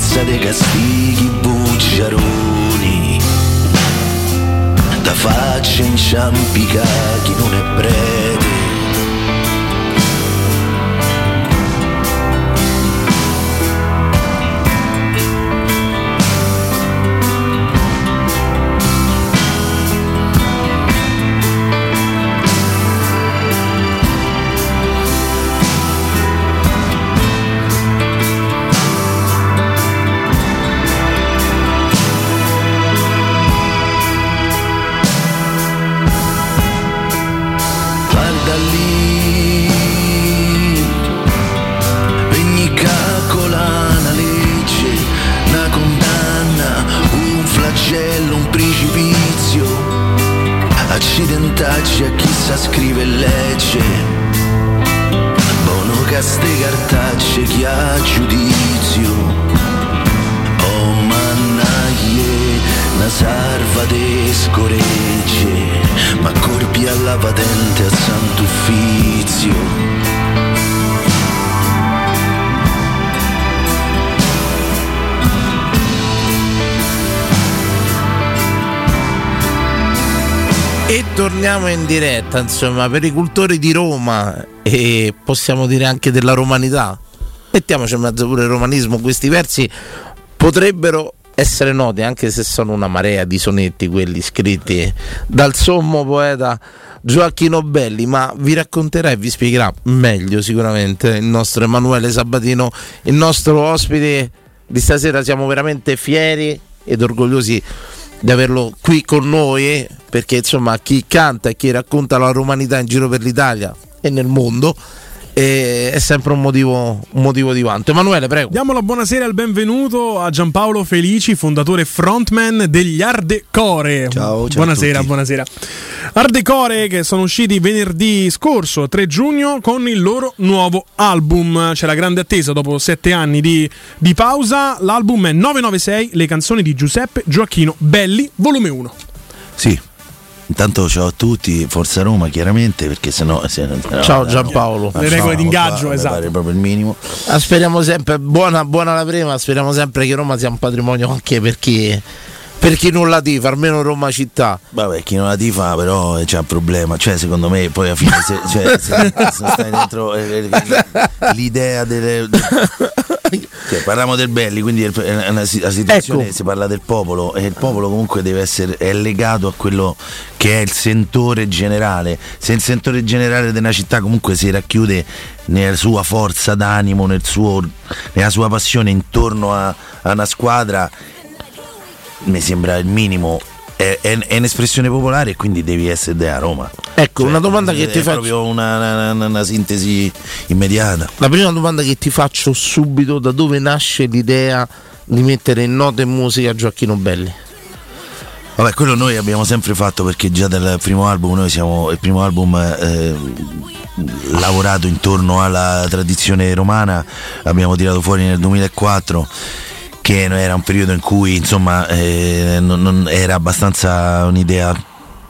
ninfirza dei castighi bucciaroni da faccia inciampica chi non è prete. Accidentaggi a chi sa scrive e legge, buono caste cartacce chi ha giudizio, oh mannaglie, una sarva de scoregge, ma corpi alla patente a Sant'Uffizio. E torniamo in diretta, insomma, per i cultori di Roma e possiamo dire anche della romanità. Mettiamoci in mezzo pure il romanismo, questi versi potrebbero essere noti anche se sono una marea di sonetti quelli scritti dal sommo poeta Gioacchino Belli, ma vi racconterà e vi spiegherà meglio sicuramente il nostro Emanuele Sabatino, il nostro ospite di stasera. Siamo veramente fieri ed orgogliosi di averlo qui con noi perché insomma chi canta e chi racconta la romanità in giro per l'Italia e nel mondo è sempre un motivo, un motivo di vanto. Emanuele, prego. Diamo la buonasera e il benvenuto a Giampaolo Felici, fondatore e frontman degli Ardecore. Ciao, ciao buonasera, a tutti. buonasera. Ardecore che sono usciti venerdì scorso, 3 giugno, con il loro nuovo album. C'è la grande attesa dopo sette anni di, di pausa. L'album è 996, le canzoni di Giuseppe Gioacchino Belli, volume 1. Sì, intanto ciao a tutti, Forza Roma chiaramente perché sennò... Se, no, Ciao Giampaolo. Le regole d'ingaggio, mi esatto. proprio il minimo. Ah, speriamo sempre, buona, buona la prima, speriamo sempre che Roma sia un patrimonio anche per chi, per chi non la tifa, almeno Roma città. Vabbè, chi non la tifa però c'è un problema, cioè secondo me poi alla fine se, cioè, se, se stai dentro eh, eh, l'idea delle... Cioè, parliamo del Belli, quindi è una, una situazione Ecco. si parla del popolo e il popolo comunque deve essere è legato a quello che è il sentore generale. Se il sentore generale di una città comunque si racchiude nella sua forza d'animo, nel suo, nella sua passione intorno a, a una squadra, mi sembra il minimo. È, è- è un'espressione popolare e quindi devi essere da Roma. Ecco, Cioè, una domanda che è ti faccio. proprio una, una- una sintesi immediata. La prima domanda che ti faccio subito, da dove nasce l'idea di mettere in nota e musica Gioacchino Belli? Vabbè, quello noi abbiamo sempre fatto perché già dal primo album, noi siamo il primo album eh, lavorato intorno alla tradizione romana, l'abbiamo tirato fuori nel 2004 che era un periodo in cui insomma eh, non- non- era abbastanza un'idea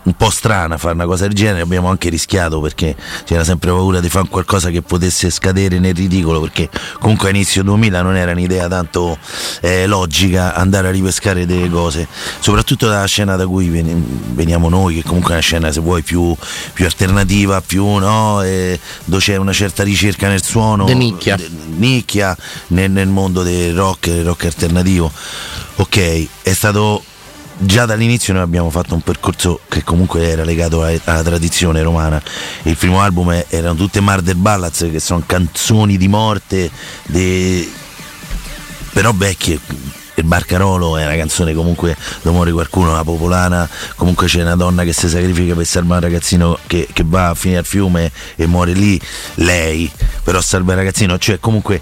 un po' strana fare una cosa del genere, abbiamo anche rischiato perché c'era sempre paura di fare qualcosa che potesse scadere nel ridicolo perché comunque a inizio 2000 non era un'idea tanto eh, logica andare a ripescare delle cose, soprattutto dalla scena da cui ven- veniamo noi, che comunque è una scena se vuoi più, più alternativa, più no, eh, dove c'è una certa ricerca nel suono, De nicchia. de- nicchia nel, nel mondo del rock, del rock alternativo. Ok, è stato già dall'inizio noi abbiamo fatto un percorso che comunque era legato a- alla tradizione romana. Il primo album è- erano tutte Murder Ballads che sono canzoni di morte, de- però vecchie. Il Barcarolo è una canzone comunque dove muore qualcuno, la popolana, comunque c'è una donna che si sacrifica per salvare un ragazzino che, che va a finire al fiume e muore lì, lei però salva il ragazzino, cioè comunque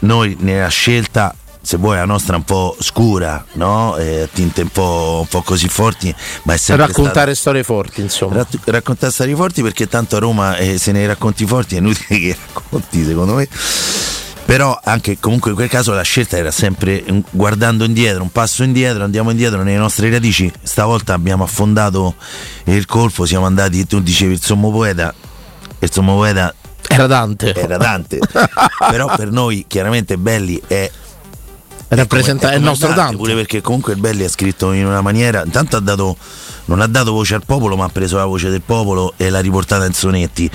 noi nella scelta se vuoi la nostra un po' scura, no? Eh, tinte un po', un po', così forti, ma è sempre raccontare stata... storie forti, insomma. Ratt- raccontare storie forti perché tanto a Roma eh, se ne racconti forti è inutile che racconti, secondo me. Però anche comunque in quel caso la scelta era sempre guardando indietro, un passo indietro, andiamo indietro nelle nostre radici. Stavolta abbiamo affondato il colpo, siamo andati, tu dicevi il sommo poeta, il sommo poeta era Dante. Era Dante. Però per noi chiaramente Belli è rappresenta è il nostro Dante, Dante, pure perché comunque il Belli ha scritto in una maniera intanto ha dato non ha dato voce al popolo ma ha preso la voce del popolo e l'ha riportata in sonetti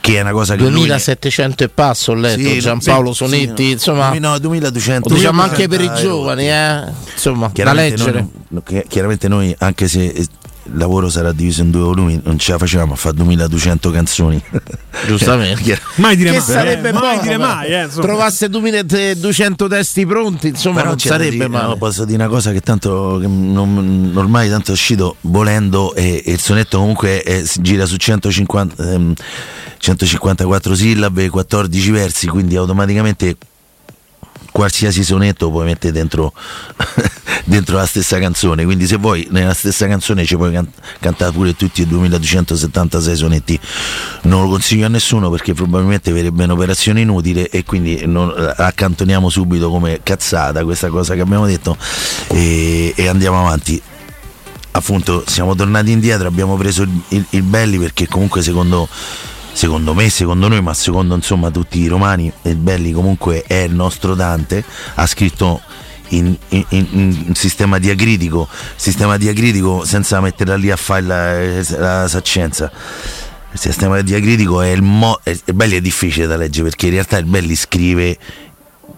che è una cosa che 2700 lui... e passo ho letto sì, Giampaolo Sonetti sì, insomma no 2200 diciamo anche per i giovani eh? insomma da leggere. noi, chiaramente noi anche se il lavoro sarà diviso in due volumi, non ce la facevamo a fare 2200 canzoni. Giustamente. mai dire che mai. sarebbe eh, mai, dire mai eh, trovasse 2200 testi pronti, insomma, Però non sarebbe dire, mai. No, posso dire una cosa che tanto che non, ormai tanto è uscito volendo e, e il sonetto comunque è, gira su 150 ehm, 154 sillabe, 14 versi, quindi automaticamente qualsiasi sonetto puoi mettere dentro, dentro, la stessa canzone. Quindi se vuoi nella stessa canzone ci puoi can- cantare pure tutti i 2276 sonetti. Non lo consiglio a nessuno perché probabilmente verrebbe un'operazione inutile e quindi non, accantoniamo subito come cazzata questa cosa che abbiamo detto e, e andiamo avanti. Appunto siamo tornati indietro abbiamo preso il, il, il Belli perché comunque secondo secondo me, secondo noi, ma secondo insomma tutti i romani, il Belli comunque è il nostro Dante, ha scritto in, in, in, sistema diacritico, sistema diacritico senza metterla lì a fare la, la saccenza. Il sistema diacritico è il, mo, è, Belli è difficile da leggere perché in realtà il Belli scrive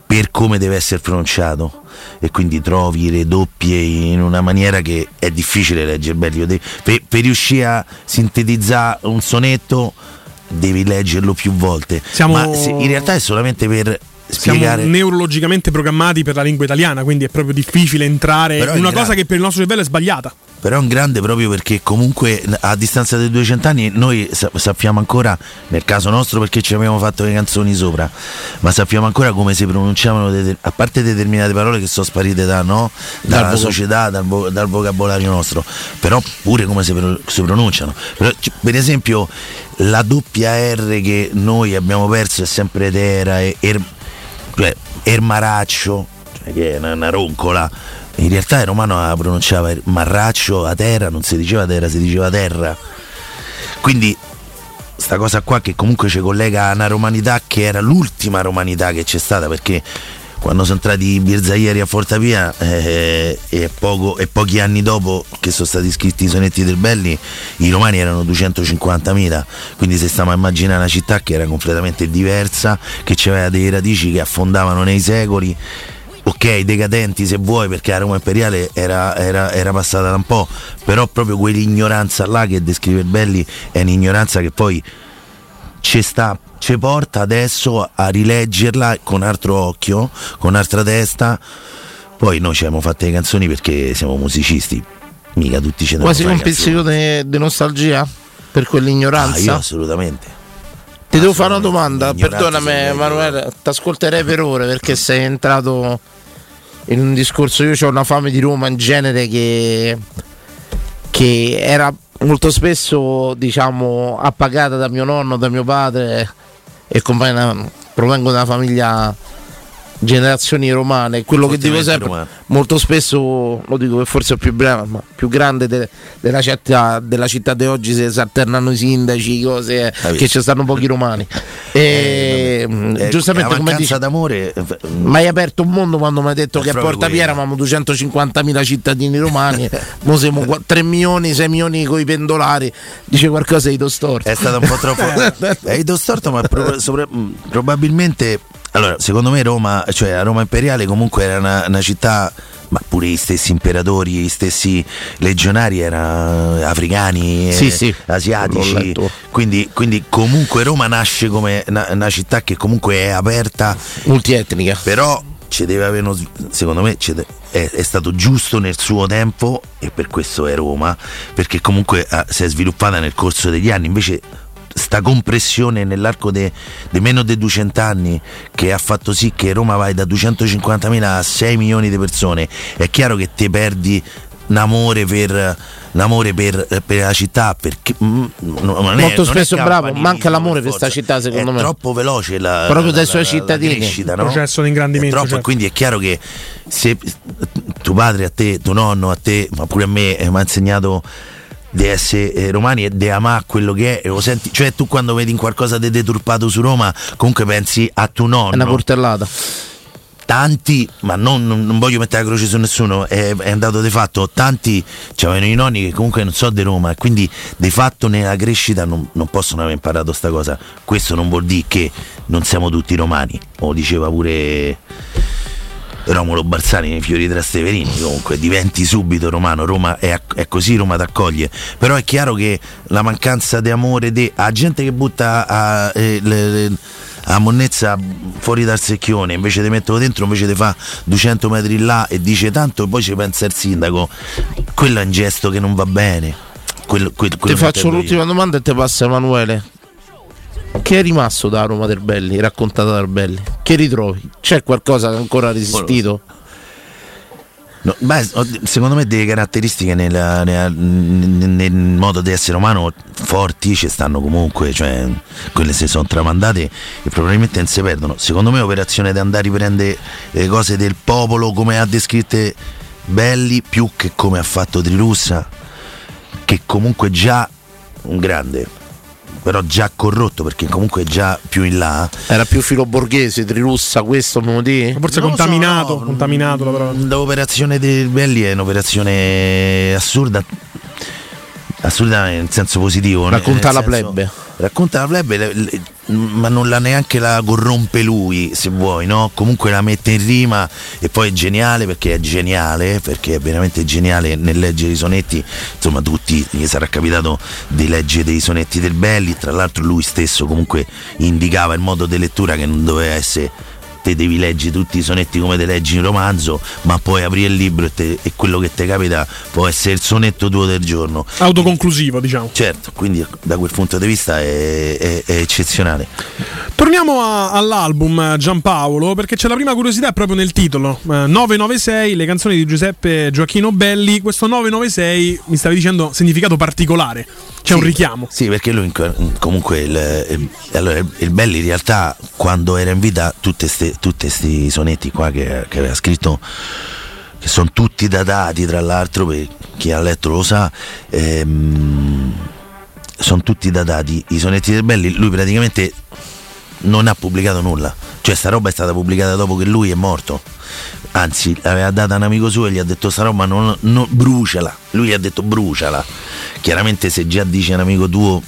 per come deve essere pronunciato e quindi trovi le doppie in una maniera che è difficile leggere Belli. Per, per riuscire a sintetizzare un sonetto devi leggerlo più volte. Siamo... Ma in realtà è solamente per spiegare. Siamo neurologicamente programmati per la lingua italiana, quindi è proprio difficile entrare in una cosa che per il nostro cervello è sbagliata. Però è un grande proprio perché comunque a distanza dei 200 anni noi sappiamo ancora, nel caso nostro perché ci abbiamo fatto le canzoni sopra, ma sappiamo ancora come si pronunciavano, a parte determinate parole che sono sparite da, no? dalla dal società, dal, dal, vocabolario nostro, però pure come si, si pronunciano. Per esempio la doppia R che noi abbiamo perso è sempre Tera, er, cioè, Ermaraccio, cioè che è una, una roncola in realtà il romano pronunciava marraccio a terra, non si diceva terra, si diceva terra. Quindi sta cosa qua che comunque ci collega a una romanità che era l'ultima romanità che c'è stata perché quando sono entrati i Birzaieri a Fortavia eh, e, poco, e, pochi anni dopo che sono stati scritti i sonetti del Belli i romani erano 250.000 quindi se stiamo a immaginare una città che era completamente diversa che aveva delle radici che affondavano nei secoli ok, decadenti se vuoi, perché la Roma Imperiale era, era, era, passata da un po', però proprio quell'ignoranza là che descrive Belli è un'ignoranza che poi ci sta, ci porta adesso a rileggerla con altro occhio, con altra testa. Poi noi ci abbiamo fatte le canzoni perché siamo musicisti, mica tutti ce ne Quasi un pizzico di nostalgia per quell'ignoranza. Ah, io assolutamente. Ti devo fare una domanda, perdonami Emanuele, ti ascolterei per ore perché sei entrato in un discorso, io ho una fame di Roma in genere che, che era molto spesso diciamo appagata da mio nonno, da mio padre e compagna, provengo da una famiglia generazioni romane, quello che dico sempre romano. molto spesso lo dico che forse è più, brava, più grande de, della, città, della città di oggi se si alternano i sindaci, cose ah, che ci stanno pochi romani. E, eh, giustamente come dici, d'amore ma hai aperto un mondo quando mi hai detto che a Porta Piera avevamo 250.000 cittadini romani, ora siamo 3 milioni, 6 milioni con i pendolari, dice qualcosa di Dostorto. È stato un po' troppo... è di Dostorto ma pro- sopra- probabilmente allora, secondo me Roma, cioè Roma Imperiale comunque era una, una città ma pure gli stessi imperatori, gli stessi legionari erano africani, sì, eh, sì, asiatici. Quindi, quindi, comunque Roma nasce come una, una, città che comunque è aperta, multietnica. Però ci deve avere uno, secondo me deve, è, è, stato giusto nel suo tempo e per questo è Roma, perché comunque ah, si è sviluppata nel corso degli anni. Invece sta compressione nell'arco di meno di 200 anni che ha fatto sì che Roma vai da 250.000 a 6 milioni di persone, è chiaro che ti perdi un amore per l'amore per, per, la città perché mm, non è, molto spesso bravo manca l'amore per questa città secondo è me è troppo veloce la, proprio dai suoi cittadini crescita, no? processo di ingrandimento troppo, certo. quindi è chiaro che se tuo padre a te tuo nonno a te ma pure a me eh, mi ha insegnato di essere eh, romani e di amare quello che è, lo senti, cioè tu quando vedi qualcosa di deturpato su Roma comunque pensi a tuo nonno? È una portellata. Tanti, ma non, non, voglio mettere la croce su nessuno, è, è andato di fatto, tanti avevano i nonni che comunque non so di Roma e quindi di fatto nella crescita non, non possono aver imparato sta cosa. Questo non vuol dire che non siamo tutti romani, lo diceva pure Romolo Barzani nei Fiori Trasteverini, comunque diventi subito romano, Roma è, è così, Roma ti accoglie, però è chiaro che la mancanza di amore de, a gente che butta a, eh, le, le, a monnezza fuori dal secchione, invece di metterlo dentro, invece di fa 200 metri là e dice tanto, poi ci pensa il sindaco, quello è un gesto che non va bene. Quello, quello, quello ti faccio l'ultima io. domanda e ti passa Emanuele. Che è rimasto da Roma del Belli, raccontato da Belli? Che ritrovi? C'è qualcosa che ancora ha resistito? No, beh, secondo me delle caratteristiche nella, nella, nel modo di essere umano forti ci stanno comunque, cioè quelle si sono tramandate e probabilmente non si perdono. Secondo me l'operazione di andare a riprendere le cose del popolo come ha descritte Belli più che come ha fatto Trilussa, che comunque già un grande però già corrotto perché comunque già più in là. Era più filo borghese trilussa questo lo forse non contaminato so, no, contaminato l'operazione dei belli è un'operazione assurda. Assurda nel senso positivo racconta la plebe racconta la plebe ma non la neanche la corrompe lui se vuoi no? Comunque la mette in rima e poi è geniale perché è geniale perché è veramente geniale nel leggere i sonetti. Insomma tutti gli sarà capitato di leggere dei sonetti del Belli. Tra l'altro lui stesso comunque indicava il modo di lettura che non doveva essere te devi leggere tutti i sonetti come te leggi in romanzo, ma puoi aprire il libro e, te, e, quello che ti capita può essere il sonetto tuo del giorno. Autoconclusivo, diciamo. Certo, quindi da quel punto di vista è, è, è eccezionale. Torniamo a, all'album Giampaolo, perché c'è la prima curiosità proprio nel titolo. Eh, 996, le canzoni di Giuseppe Gioacchino Belli. Questo 996 mi stavi dicendo significato particolare. C'è sì, un richiamo. Sì, perché lui comunque il, allora, il Belli in realtà quando era in vita tutte questi sonetti qua che, che, aveva scritto che sono tutti datati tra l'altro per chi ha letto lo sa ehm, sono tutti datati i sonetti del Belli lui praticamente non ha pubblicato nulla. Cioè sta roba è stata pubblicata dopo che lui è morto. Anzi l'aveva data un amico suo e gli ha detto sta roba non, non, bruciala. Lui gli ha detto bruciala. Chiaramente se già dice un amico tuo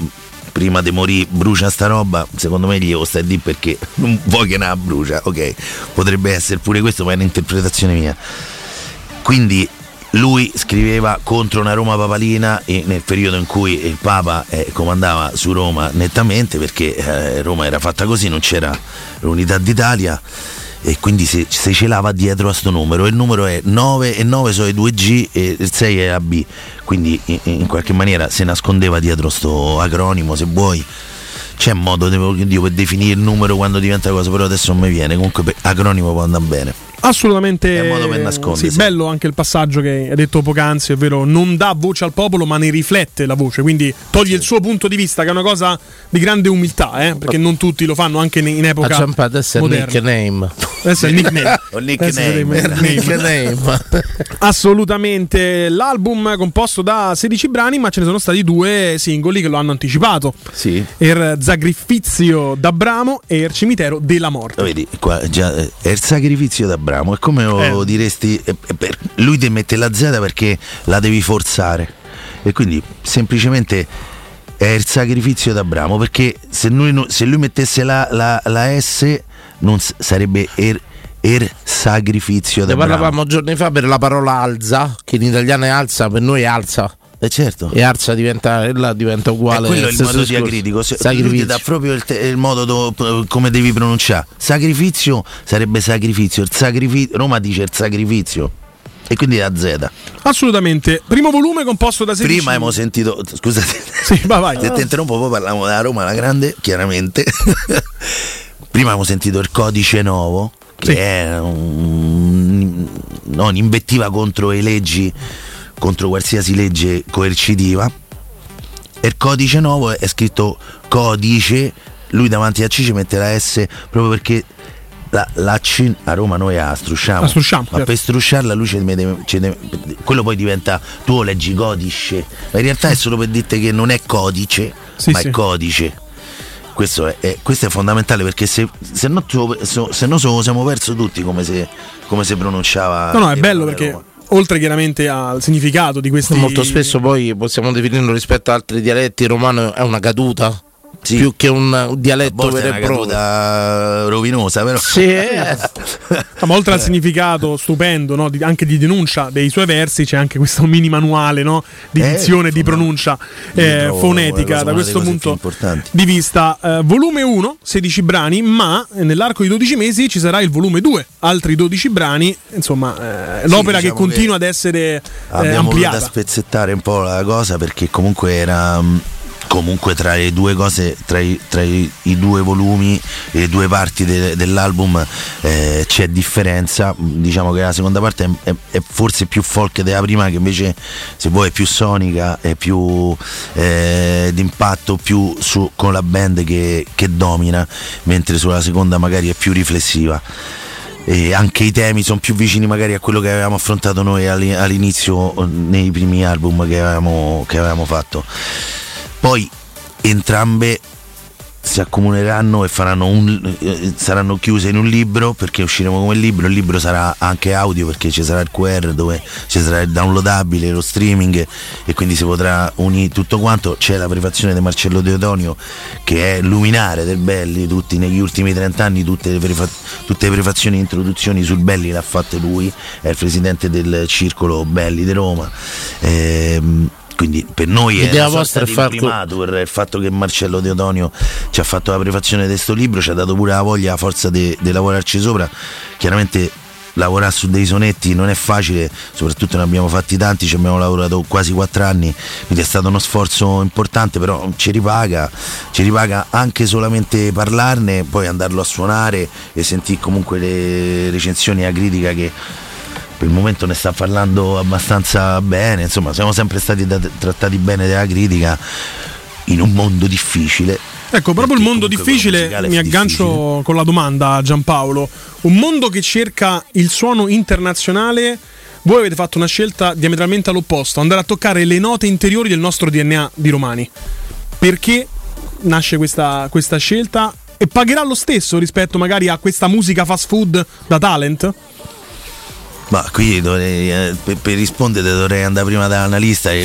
prima di morire brucia sta roba secondo me gli stai di perché non vuoi che la brucia ok? Potrebbe essere pure questo ma è un'interpretazione mia. Quindi lui scriveva contro una Roma papalina nel periodo in cui il Papa eh, comandava su Roma nettamente perché eh, Roma era fatta così, non c'era l'unità d'Italia e quindi si, si celava dietro a questo numero. Il numero è 9 e 9 sono i 2G e il 6 è AB, quindi in, in qualche maniera si nascondeva dietro questo acronimo se vuoi c'è modo di, per definire il numero quando diventa cosa, però adesso non mi viene. Comunque acronimo può andare bene. Assolutamente. È un modo per nascondersi. Sì, bello anche il passaggio che hai detto poc'anzi, ovvero non dà voce al popolo, ma ne riflette la voce. Quindi toglie sì. il suo punto di vista, che è una cosa di grande umiltà, eh? perché non tutti lo fanno anche in epoca. Facciamo adesso è il nickname. Adesso è il nickname. nickname. nickname. Assolutamente. L'album composto da 16 brani, ma ce ne sono stati due singoli che lo hanno anticipato. Sì. Er Sacrificio d'Abramo e Il cimitero della morte. Vedi, qua già è il sacrificio d'Abramo Abramo. È come eh. diresti, lui ti mette la Z perché la devi forzare. E quindi semplicemente è il sacrificio d'Abramo. Perché se lui, se lui mettesse la, la, la, S non sarebbe er, er sacrificio d'Abramo. Ne parlavamo giorni fa per la parola alza, che in italiano è alza, per noi è alza. Eh certo. E Arza diventa, diventa uguale. E quello è il modo diacritico. Ti dà proprio il, te, il modo do, come devi pronunciare. Sacrificio sarebbe sacrificio. Il sacrificio Roma dice il sacrificio. E quindi a Z. Assolutamente. Primo volume composto da 16. Prima abbiamo sentito, scusate, Sì, vai, vai. se ti interrompo, poi parliamo della Roma la Grande, chiaramente. Prima abbiamo sentito il codice nuovo, che Sì. è un- no, un'invettiva contro le leggi, contro qualsiasi legge coercitiva. E il codice nuovo è scritto codice, lui davanti a C ci mette la S proprio perché la, la C a Roma noi la strusciamo. La strusciamo, ma certo. per strusciarla lui ci deve- ci deve- quello poi diventa tu leggi codice, ma in realtà è solo per dirti che non è codice, Sì, ma sì. è codice. Questo è, è- questo è fondamentale perché se, se no, se no se siamo perso tutti come si come si pronunciava. No, no, è bello perché Roma. Oltre chiaramente al significato di questi Molto spesso poi possiamo definirlo rispetto ad altri dialetti, romano è una caduta. Sì. Più che un, dialetto vero e proprio. rovinosa, però. Sì, eh. Ma oltre al significato stupendo, no, di- anche di denuncia dei suoi versi, c'è anche questo mini manuale no, di Eh, dizione, di pronuncia eh, trovo fonetica da questo punto di vista. Eh, volume 1, 16 brani, ma nell'arco di 12 mesi ci sarà il volume 2, altri 12 brani, insomma, eh, l'opera diciamo che continua che ad essere eh, Abbiamo ampliata. spezzettare un po' la cosa perché comunque era mh, comunque tra le due cose, tra i, tra i- i due volumi le due parti de- dell'album eh, c'è differenza. Diciamo che la seconda parte è, è- è forse più folk della prima, che invece se vuoi è più sonica, è più eh, d'impatto, più su- con la band che, che domina, mentre sulla seconda magari è più riflessiva e anche i temi sono più vicini magari a quello che avevamo affrontato noi all'i- all'inizio eh, nei primi album che avevamo, che avevamo fatto. Poi entrambe si accomuneranno e un, eh, saranno chiuse in un libro perché usciremo come libro, il libro sarà anche audio perché ci sarà il QR dove ci sarà il downloadabile, lo streaming e quindi si potrà unire tutto quanto, c'è la prefazione di Marcello Deodonio che è luminare del Belli, tutti negli ultimi 30 anni tutte le, prefa- tutte le prefazioni e introduzioni sul Belli le ha fatte lui, è il presidente del circolo Belli di Roma. Ehm, quindi per noi è L'idea una sorta di far co- imprimatur, il fatto che Marcello Deodonio ci ha fatto la prefazione di questo libro ci ha dato pure la voglia, la forza di lavorarci sopra. Chiaramente lavorare su dei sonetti non è facile, soprattutto ne abbiamo fatti tanti, ci abbiamo lavorato quasi quattro anni, quindi è stato uno sforzo importante, però ci ripaga, ci ripaga anche solamente parlarne, poi andarlo a suonare e sentire comunque le recensioni e la critica che per il momento ne sta parlando abbastanza bene, insomma siamo sempre stati da- trattati bene dalla critica in un mondo difficile. Ecco, proprio il mondo difficile, mi aggancio difficile. con la domanda a Giampaolo. Un mondo che cerca il suono internazionale, voi avete fatto una scelta diametralmente all'opposto, andare a toccare le note interiori del nostro DNA di Romani. Perché nasce questa, questa scelta? E pagherà lo stesso rispetto magari a questa musica fast food da talent? Ma qui dovrei, eh, per, per rispondere dovrei andare prima dall'analista e,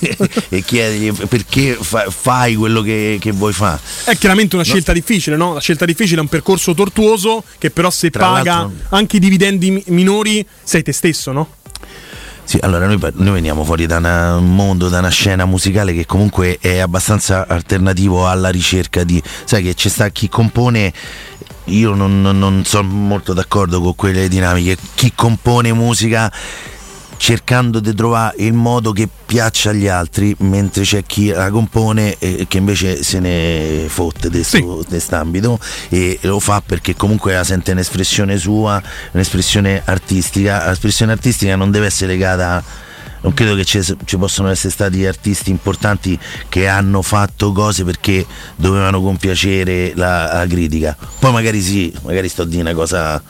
e, e chiedergli perché fa- fai quello che, che vuoi fare. È chiaramente una scelta difficile, no? La scelta difficile è un percorso tortuoso che però se Tra paga l'altro- anche i dividendi mi- minori sei te stesso, no? Sì, allora noi, noi veniamo fuori da una- un mondo, da una scena musicale che comunque è abbastanza alternativo alla ricerca di... Sai che c'è sta chi compone... Io non, non- non sono molto d'accordo con quelle dinamiche. Chi compone musica cercando di trovare il modo che piaccia agli altri, mentre c'è chi la compone e che invece se ne fotte di Sì. quest'ambito e lo fa perché comunque la sente un'espressione sua, un'espressione artistica. L'espressione artistica non deve essere legata non credo che ci, ci possano essere stati artisti importanti che hanno fatto cose perché dovevano compiacere la, la critica. Poi magari sì, magari sto a dire una cosa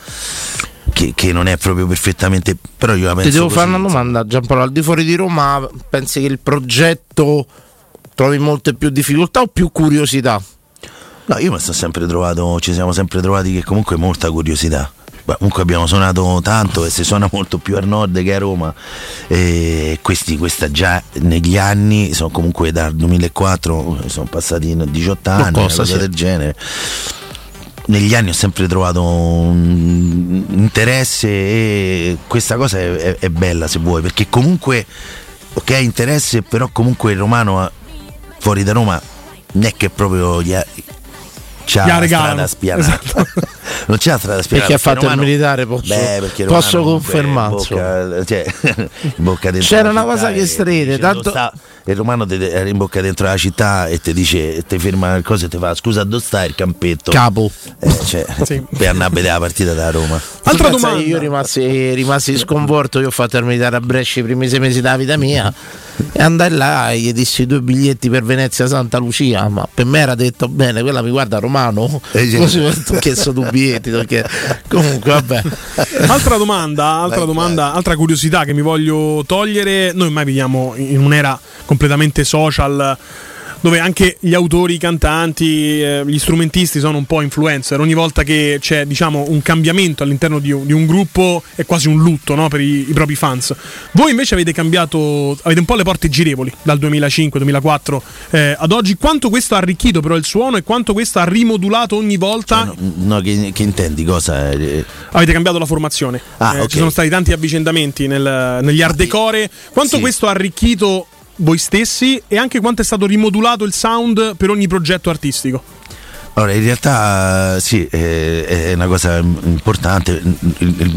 che, che non è proprio perfettamente. Però io la penso Ti devo fare una domanda, Giampaolo. Al di fuori di Roma, pensi che il progetto trovi molte più difficoltà o più curiosità? No, io mi sono sempre trovato, ci siamo sempre trovati che comunque molta curiosità. Beh, comunque abbiamo suonato tanto e si suona molto più al nord che a Roma. E questi, questa già negli anni, sono comunque dal 2004, sono passati 18 anni, Qualcosa, una cosa sì. del genere. Negli anni ho sempre trovato un interesse e questa cosa è, è- è bella se vuoi, perché comunque, ok, interesse, però comunque il romano fuori da Roma non è che proprio gli ha la strada spianata. Esatto. non c'è altra da spiegare. Perché ha fatto il militare, posso, Beh, posso confermare. Cioè, in bocca dentro C'era una cosa che stride, tanto... Sta, il romano era in bocca dentro la città e ti dice, ti ferma il coso e ti fa scusa dove sta il campetto? Capo. Eh, cioè, sì. Per andare a vedere la partita da Roma. Altra domanda. Io rimasi, rimasi sconvolto, io ho fatto il militare a Brescia i primi sei mesi della vita mia e andai là e gli dissi due biglietti per Venezia Santa Lucia, ma per me era detto bene, quella mi guarda romano, eh, così ho chiesto due biglietti, perché comunque vabbè. Altra domanda, altra domanda, altra curiosità che mi voglio togliere, noi ormai viviamo in un'era completamente social dove anche gli autori, i cantanti, eh, gli strumentisti sono un po' influencer. Ogni volta che c'è diciamo, un cambiamento all'interno di un, di un, gruppo è quasi un lutto no? per i, i, propri fans. Voi invece avete cambiato, avete un po' le porte girevoli dal 2005-2004 eh, ad oggi. Quanto questo ha arricchito però il suono e quanto questo ha rimodulato ogni volta? Cioè, no, no che, che, intendi? Cosa? Avete cambiato la formazione. Ah, eh, okay. Ci sono stati tanti avvicendamenti nel, negli art decore. Quanto sì. questo ha arricchito voi stessi e anche quanto è stato rimodulato il sound per ogni progetto artistico? Allora, in realtà sì, è una cosa importante.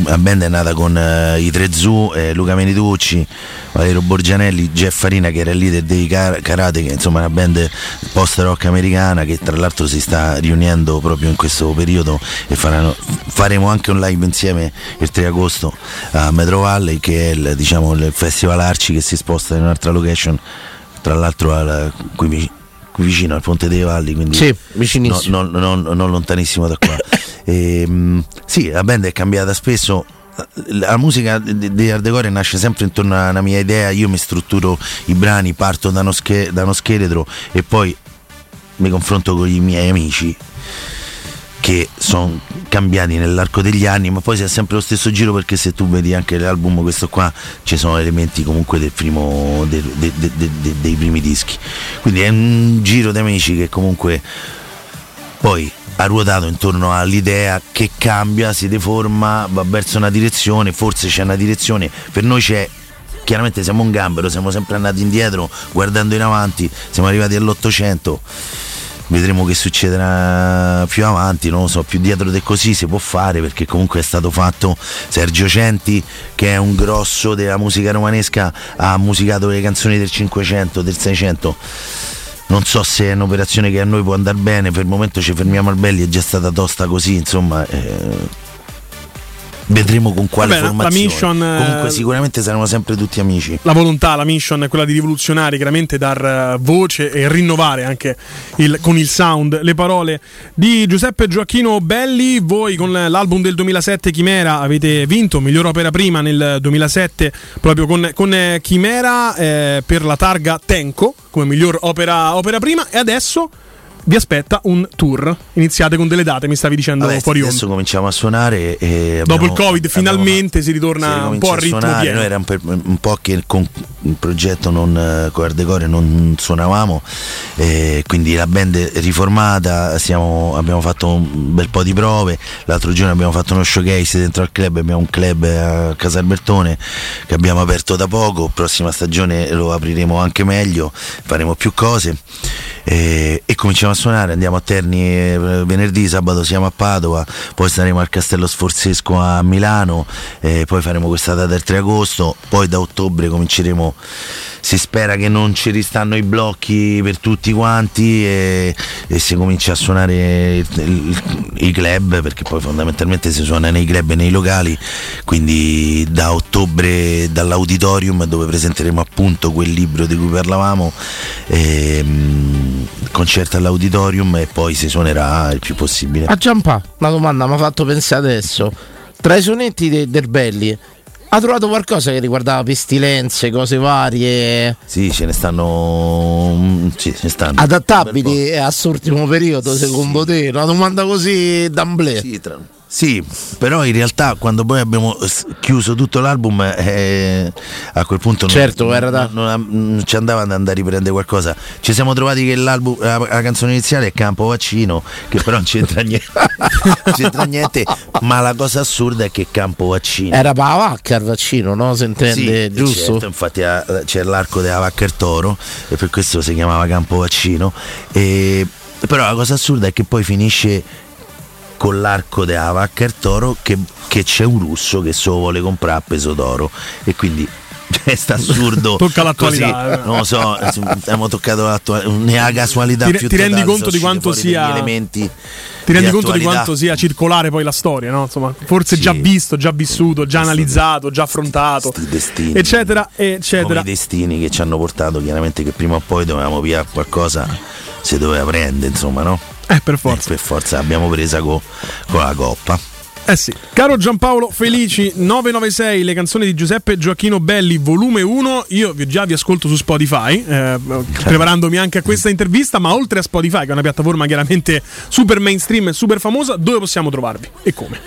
La band è nata con uh, i Tre Zu, eh, Luca Menitucci, Valerio Borgianelli, Jeff Farina che era il leader dei Karate, che insomma è una band post-rock americana che tra l'altro si sta riunendo proprio in questo periodo e faranno, faremo anche un live insieme il 3 agosto a Metro Valley che è il, diciamo, il festival Arci che si sposta in un'altra location, tra l'altro al, qui qui vicino al Ponte dei Valli, quindi sì, vicinissimo. No, no, no, non lontanissimo da qua. e, ehm, sì, la band è cambiata spesso. La musica di Ardecore nasce sempre intorno a una mia idea, io mi strutturo i brani, parto da uno, sch- da uno scheletro e poi mi confronto con i miei amici che sono cambiati nell'arco degli anni, ma poi si ha sempre lo stesso giro perché se tu vedi anche l'album questo qua ci sono elementi comunque del primo, de, de, de, dei primi dischi. Quindi è un giro di amici che comunque poi ha ruotato intorno all'idea che cambia, si deforma, va verso una direzione, forse c'è una direzione, per noi c'è chiaramente siamo un gambero, siamo sempre andati indietro guardando in avanti, siamo arrivati all'Ottocento vedremo che succederà più avanti, non lo so, più dietro di così si può fare perché comunque è stato fatto Sergio Centi che è un grosso della musica romanesca, ha musicato le canzoni del 500, del 600 non so se è un'operazione che a noi può andare bene, per il momento ci fermiamo al belli, è già stata tosta così, insomma... Eh Vedremo con quale Vabbè, formazione. Mission, Comunque, sicuramente saranno sempre tutti amici. La volontà, la mission è quella di rivoluzionare, chiaramente dar voce e rinnovare anche il, con il sound le parole di Giuseppe Gioacchino Belli. Voi con l'album del 2007 Chimera avete vinto miglior opera prima nel 2007 proprio con, con Chimera eh, per la targa Tenco come miglior opera, opera prima e adesso vi aspetta un tour. Iniziate con delle date, mi stavi dicendo Vabbè, fuori Adesso onda. cominciamo a suonare. E Dopo il Covid, finalmente si ritorna si un po' a ritmo suonare. pieno. Noi era un, un, po' che con il progetto non, eh, con Ardecore non suonavamo, eh, quindi la band è riformata. Siamo, abbiamo fatto un bel po' di prove. L'altro giorno abbiamo fatto uno showcase dentro al club. Abbiamo un club a Casalbertone che abbiamo aperto da poco. Prossima stagione lo apriremo anche meglio, faremo più cose e, e cominciamo a suonare, andiamo a Terni eh, venerdì, sabato siamo a Padova, poi staremo al Castello Sforzesco a Milano, poi faremo questa data del 3 agosto, poi da ottobre cominceremo si spera che non ci ristanno i blocchi per tutti quanti e, e si comincia a suonare i club perché poi fondamentalmente si suona nei club e nei locali quindi da ottobre dall'auditorium dove presenteremo appunto quel libro di cui parlavamo ehm, concerto all'auditorium e poi si suonerà il più possibile a Giampa una domanda mi ha fatto pensare adesso tra i sonetti de- del Belli ha trovato qualcosa che riguardava pestilenze, cose varie? Sì, ce ne stanno. Mm, sì, ce ne stanno. Adattabili a quest'ultimo periodo, secondo sì. te? Una domanda così d'amblè. Sì, tra sì, però in realtà quando poi abbiamo chiuso tutto l'album eh, a quel punto certo, non, non, non, non, ci andava ad andare a riprendere qualcosa. Ci siamo trovati che l'album, la, la canzone iniziale è Campo Vaccino, che però non c'entra niente, c'entra niente ma la cosa assurda è che Campo Vaccino... Era per la vacca il vaccino, no? Si intende, sì, giusto? Certo, infatti c'è l'arco della vacca e il toro e per questo si chiamava Campo Vaccino. E, però la cosa assurda è che poi finisce con l'arco della vacca e toro che, che c'è un russo che se lo vuole comprare a peso d'oro e quindi è sta assurdo Tocca l'attualità, così, eh. non lo so abbiamo toccato l'attualità ne ha casualità Ti- più ti rendi conto di quanto sia- elementi Ti rendi conto di quanto sia circolare poi la storia, no? Insomma, forse Sì. già visto, già vissuto, già analizzato, già affrontato, sti destini. eccetera, come eccetera. i destini che ci hanno portato chiaramente che prima o poi dovevamo pigliare qualcosa si doveva prendere insomma no? Eh, per Eh, forza. per forza l'abbiamo presa co- con la coppa Eh sì. Caro Giampaolo Felici, 996, le canzoni di Giuseppe Gioacchino Belli, volume 1. Io già vi ascolto su Spotify, eh, preparandomi anche a questa intervista, ma oltre a Spotify, che è una piattaforma chiaramente super mainstream e super famosa, dove possiamo trovarvi e come?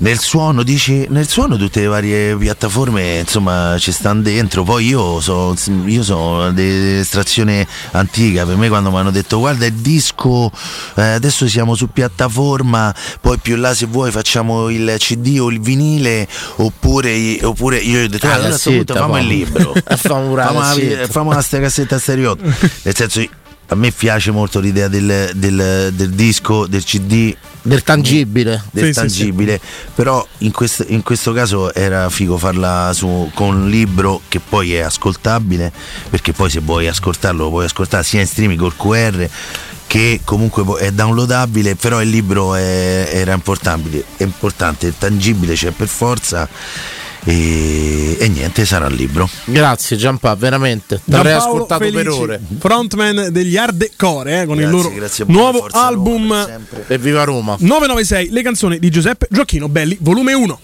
Nel suono, dici, nel suono tutte le varie piattaforme insomma ci stanno dentro, poi io sono io so dell'estrazione antica, per me quando mi hanno detto guarda il disco, eh, adesso siamo su piattaforma, poi più là se vuoi facciamo il CD o il vinile, oppure, oppure io ho detto Ah, "Ah, allora a questo punto il libro, Fammi una fammi una, cassetta." fammi una sta cassetta stereo, nel senso a me piace molto l'idea del, del- del disco, del CD, Del tangibile. del Sì, sì, tangibile. Però in, quest- in questo caso era figo farla su, con un libro che poi è ascoltabile perché poi se vuoi ascoltarlo lo puoi ascoltare sia in streaming col QR che comunque è downloadabile però il libro è- era importante, è importante il tangibile c'è per forza e, e niente sarà il libro Grazie Giampa, veramente. Ti avrei Giampaolo ascoltato per Felici, ore. Frontman degli Hardcore, eh, con il Grazie, loro grazie a voi, nuovo Roma, album per. E viva Roma. 996, le canzoni di Giuseppe Gioacchino Belli, volume 1.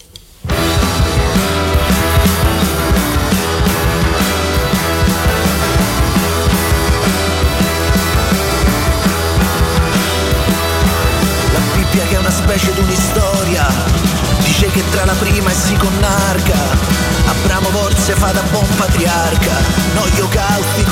Tra la prima e si connarca. Abramo forse fa da buon patriarca. Noi olocausti